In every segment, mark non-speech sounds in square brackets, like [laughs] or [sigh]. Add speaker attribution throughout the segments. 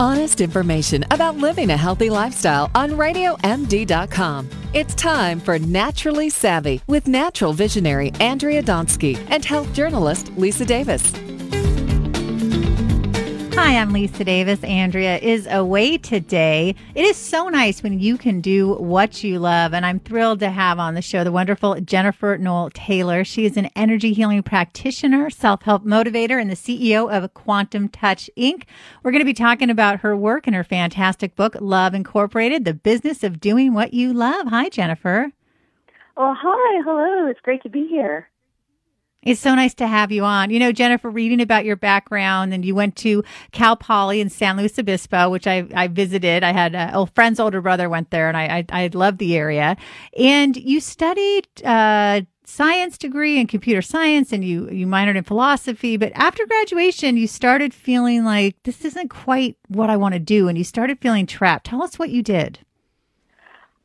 Speaker 1: Honest information about living a healthy lifestyle on RadioMD.com. It's time for Naturally Savvy with natural visionary Andrea Donsky and health journalist Lisa Davis.
Speaker 2: Hi, I'm Lisa Davis. Andrea is away today. It is so nice when you can do what you love, and I'm thrilled to have on the show the wonderful Jennifer Noel Taylor. She is an energy healing practitioner, self help motivator, and the CEO of Quantum Touch Inc. We're going to be talking about her work and her fantastic book, Love Incorporated The Business of Doing What You Love. Hi, Jennifer.
Speaker 3: Oh, hi. Hello. It's great to be here.
Speaker 2: It's so nice to have you on. You know, Jennifer, reading about your background, and you went to Cal Poly in San Luis Obispo, which I, I visited. I had a, a friend's older brother went there, and I, I, I loved the area. And you studied uh, science degree in computer science, and you you minored in philosophy. But after graduation, you started feeling like this isn't quite what I want to do, and you started feeling trapped. Tell us what you did.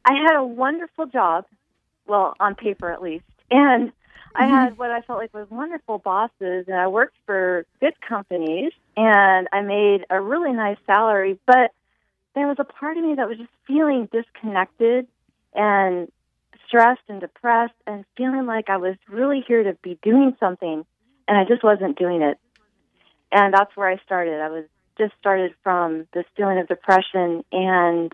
Speaker 3: I had a wonderful job, well, on paper at least, and I mm-hmm. had what I felt like was wonderful bosses, and I worked for good companies, and I made a really nice salary. But there was a part of me that was just feeling disconnected and stressed and depressed, and feeling like I was really here to be doing something, and I just wasn't doing it. And that's where I started. I was just started from this feeling of depression, and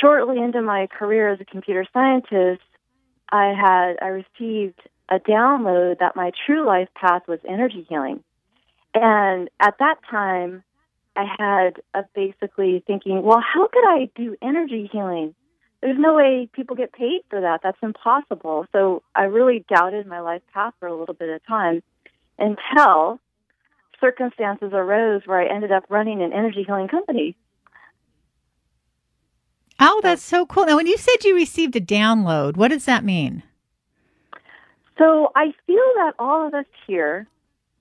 Speaker 3: shortly into my career as a computer scientist, I had I received a download that my true life path was energy healing. And at that time, I had a basically thinking, well, how could I do energy healing? There's no way people get paid for that. That's impossible. So I really doubted my life path for a little bit of time until circumstances arose where I ended up running an energy healing company.
Speaker 2: Oh, that's so cool. Now, when you said you received a download, what does that mean?
Speaker 3: So I feel that all of us here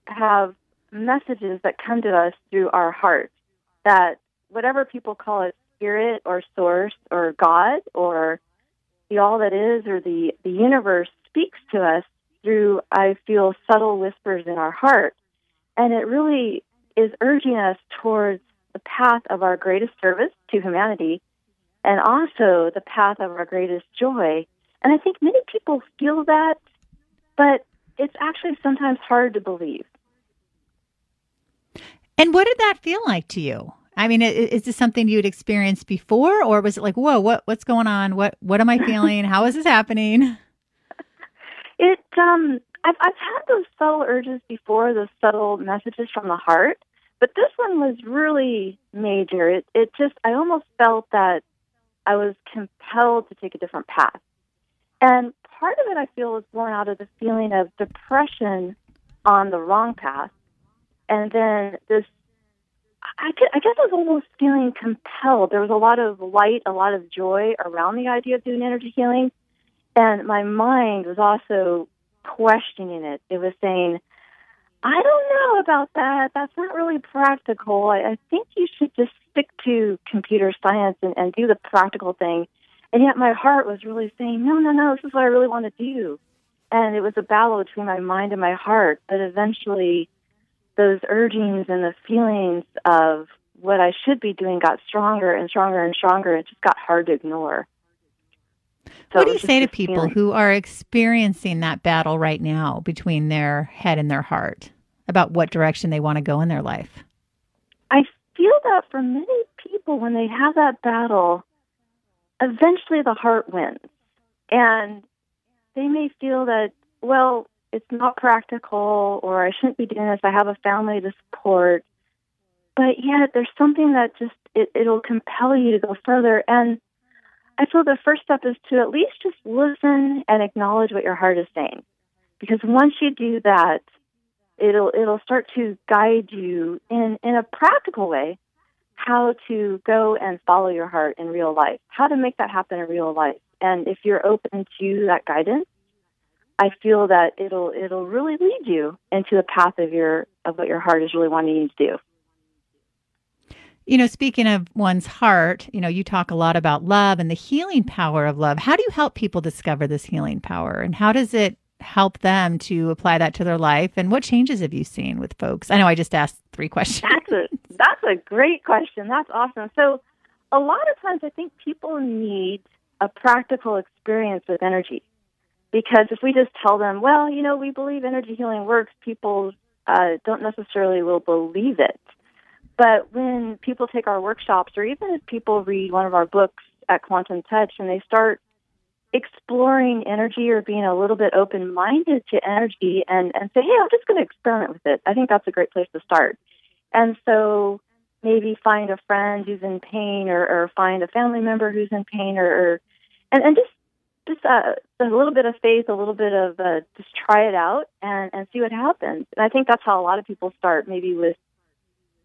Speaker 3: have messages that come to us through our heart that whatever people call it spirit or source or God or the all that is or the, the universe speaks to us through, I feel, subtle whispers in our heart. And it really is urging us towards the path of our greatest service to humanity and also the path of our greatest joy. And I think many people feel that, but it's actually sometimes hard to believe.
Speaker 2: And what did that feel like to you? I mean, is this something you'd experienced before, or was it like, whoa, what what's going on? What what am I feeling? How is this happening? [laughs]
Speaker 3: It um, I've I've had those subtle urges before, those subtle messages from the heart, but this one was really major. It it just I almost felt that I was compelled to take a different path. And part of it, I feel, was born out of the feeling of depression on the wrong path. And then this, I, guess I was almost feeling compelled. There was a lot of light, a lot of joy around the idea of doing energy healing. And my mind was also questioning it. It was saying, I don't know about that. That's not really practical. I, I think you should just stick to computer science and, and do the practical thing. And yet my heart was really saying, no, no, no, this is what I really want to do. And it was a battle between my mind and my heart. But eventually, those urgings and the feelings of what I should be doing got stronger and stronger and stronger. It just got hard to ignore.
Speaker 2: So what do you say to people feeling. who are experiencing that battle right now between their head and their heart about what direction they want to go in their life?
Speaker 3: I feel that for many people, when they have that battle, eventually the heart wins. And they may feel that, well, it's not practical or I shouldn't be doing this. I have a family to support. But yet there's something that just, it, it'll compel you to go further. And I feel the first step is to at least just listen and acknowledge what your heart is saying. Because once you do that, it'll it'll start to guide you in in a practical way how to go and follow your heart in real life, how to make that happen in real life. And if you're open to that guidance, I feel that it'll it'll really lead you into the path of your of what your heart is really wanting you to do.
Speaker 2: You know, speaking of one's heart, you know, you talk a lot about love and the healing power of love. How do you help people discover this healing power and how does it help them to apply that to their life? And what changes have you seen with folks? I know I just asked three [laughs] questions.
Speaker 3: That's a that's a great question. That's awesome. So, a lot of times, I think people need a practical experience with energy because if we just tell them, well, you know, we believe energy healing works, people uh, don't necessarily will believe it. But when people take our workshops, or even if people read one of our books at Quantum Touch, and they start exploring energy or being a little bit open minded to energy and, and say, hey, I'm just going to experiment with it. I think that's a great place to start. And so maybe find a friend who's in pain or, or find a family member who's in pain or, or and, and just just uh, a little bit of faith, a little bit of uh, just try it out and, and see what happens. And I think that's how a lot of people start, maybe with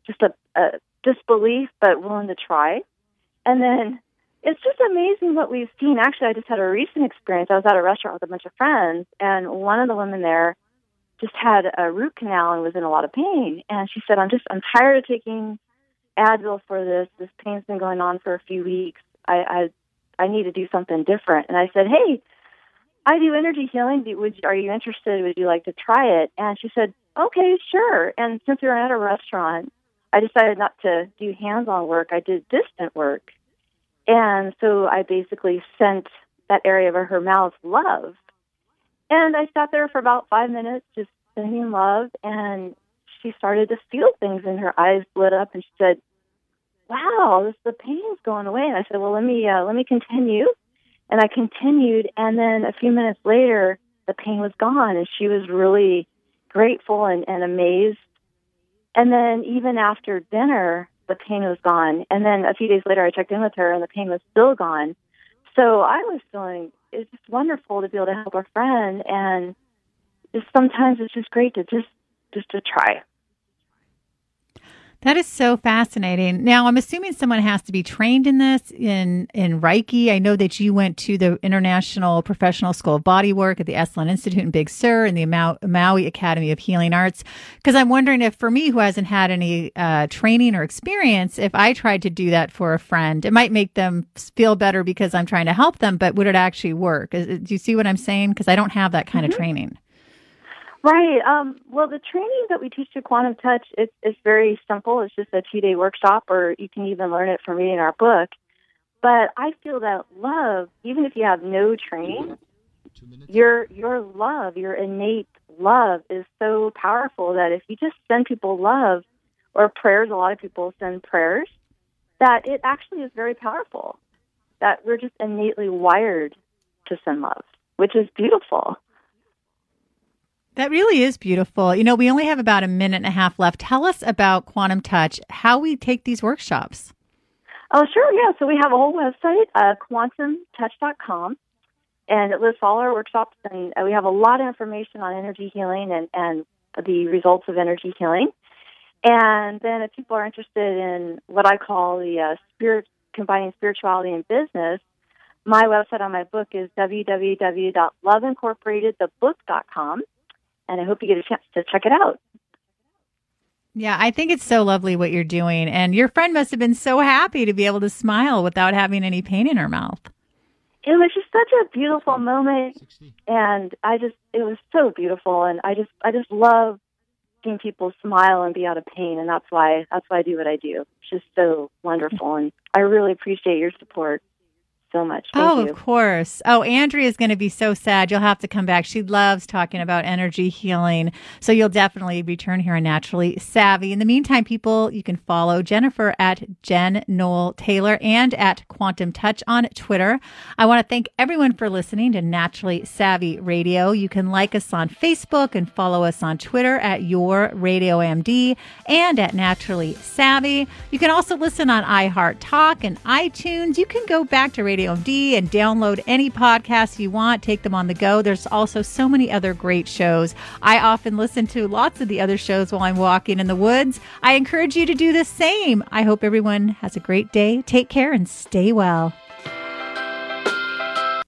Speaker 3: just a, a disbelief, but willing to try. And then it's just amazing what we've seen. Actually, I just had a recent experience. I was at a restaurant with a bunch of friends, and one of the women there just had a root canal and was in a lot of pain. And she said, "I'm just I'm tired of taking Advil for this. This pain's been going on for a few weeks. I I, I need to do something different." And I said, "Hey." I do energy healing. Do, Would are you interested? Would you like to try it? And she said, "Okay, sure." And since we were at a restaurant, I decided not to do hands-on work. I did distant work, and so I basically sent that area of her mouth love. And I sat there for about five minutes just sending love, and she started to feel things, and her eyes lit up, and she said, "Wow, this the pain's going away." And I said, "Well, let me uh, let me continue." And I continued, and then a few minutes later, the pain was gone, and she was really grateful and, and amazed. And then even after dinner, the pain was gone. And then a few days later, I checked in with her, and the pain was still gone. So I was feeling it's just wonderful to be able to help a friend, and just sometimes it's just great to just just to try.
Speaker 2: That is so fascinating. Now, I'm assuming someone has to be trained in this in in Reiki. I know that you went to the International Professional School of Bodywork at the Esalen Institute in Big Sur and the Maui Academy of Healing Arts. Because I'm wondering if, for me, who hasn't had any uh, training or experience, if I tried to do that for a friend, it might make them feel better because I'm trying to help them. But would it actually work? Is, do you see what I'm saying? Because I don't have that kind mm-hmm. of training.
Speaker 3: Right. Um, well, the training that we teach through Quantum Touch is it's very simple. It's just a two day workshop, or you can even learn it from reading our book. But I feel that love, even if you have no training, your your love, your innate love, is so powerful that if you just send people love or prayers, a lot of people send prayers, that it actually is very powerful. That we're just innately wired to send love, which is beautiful.
Speaker 2: That really is beautiful. You know, we only have about a minute and a half left. Tell us about Quantum Touch, how we take these workshops.
Speaker 3: Oh, sure. Yeah. So we have a whole website, uh, quantumtouch.com, and it lists all our workshops. And uh, we have a lot of information on energy healing and, and the results of energy healing. And then if people are interested in what I call the uh, spirit, combining spirituality and business, my website on my book is www.loveincorporatedthebook.com and I hope you get a chance to check it out.
Speaker 2: Yeah, I think it's so lovely what you're doing. And your friend must have been so happy to be able to smile without having any pain in her mouth.
Speaker 3: It was just such a beautiful moment and I just it was so beautiful and I just I just love seeing people smile and be out of pain and that's why that's why I do what I do. It's just so wonderful and I really appreciate your support so much. Thank
Speaker 2: oh,
Speaker 3: you.
Speaker 2: of course. Oh, Andrea is going to be so sad. You'll have to come back. She loves talking about energy healing. So you'll definitely return here on Naturally Savvy. In the meantime, people, you can follow Jennifer at Jen Noel Taylor and at Quantum Touch on Twitter. I want to thank everyone for listening to Naturally Savvy Radio. You can like us on Facebook and follow us on Twitter at Your Radio MD and at Naturally Savvy. You can also listen on iHeart Talk and iTunes. You can go back to Radio D and download any podcast you want. Take them on the go. There's also so many other great shows. I often listen to lots of the other shows while I'm walking in the woods. I encourage you to do the same. I hope everyone has a great day. Take care and stay well.